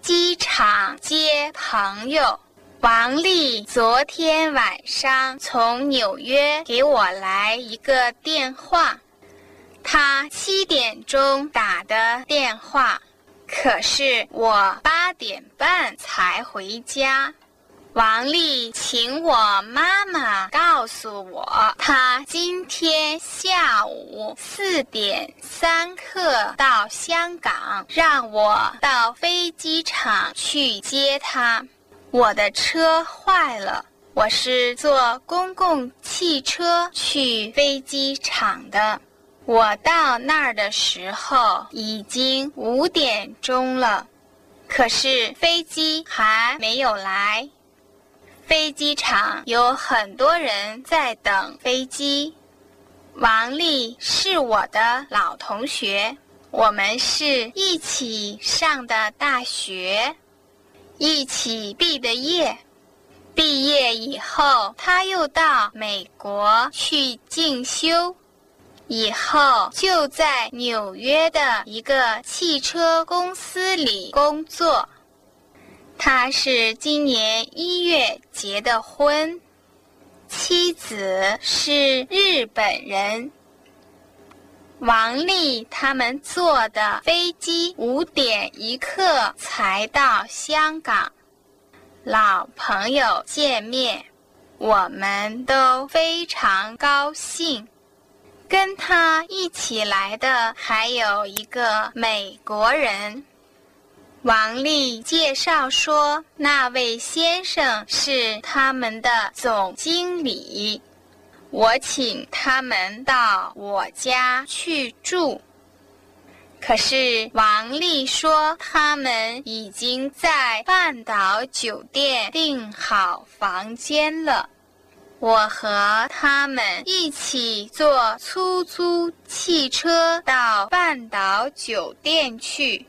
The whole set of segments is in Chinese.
机场接朋友。王丽昨天晚上从纽约给我来一个电话，她七点钟打的电话，可是我八点半才回家。王丽请我妈妈告诉我，她今天下午四点三克到香港，让我到飞机场去接他。我的车坏了，我是坐公共汽车去飞机场的。我到那儿的时候已经五点钟了，可是飞机还没有来。飞机场有很多人在等飞机。王丽是我的老同学，我们是一起上的大学，一起毕的业。毕业以后，他又到美国去进修，以后就在纽约的一个汽车公司里工作。他是今年一月结的婚，妻子是日本人。王丽他们坐的飞机五点一刻才到香港，老朋友见面，我们都非常高兴。跟他一起来的还有一个美国人。王丽介绍说：“那位先生是他们的总经理，我请他们到我家去住。可是王丽说他们已经在半岛酒店订好房间了。我和他们一起坐出租汽车到半岛酒店去。”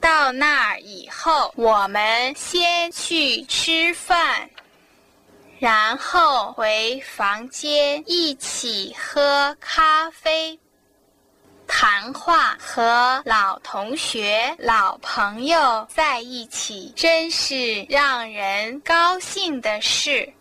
到那儿以后，我们先去吃饭，然后回房间一起喝咖啡、谈话，和老同学、老朋友在一起，真是让人高兴的事。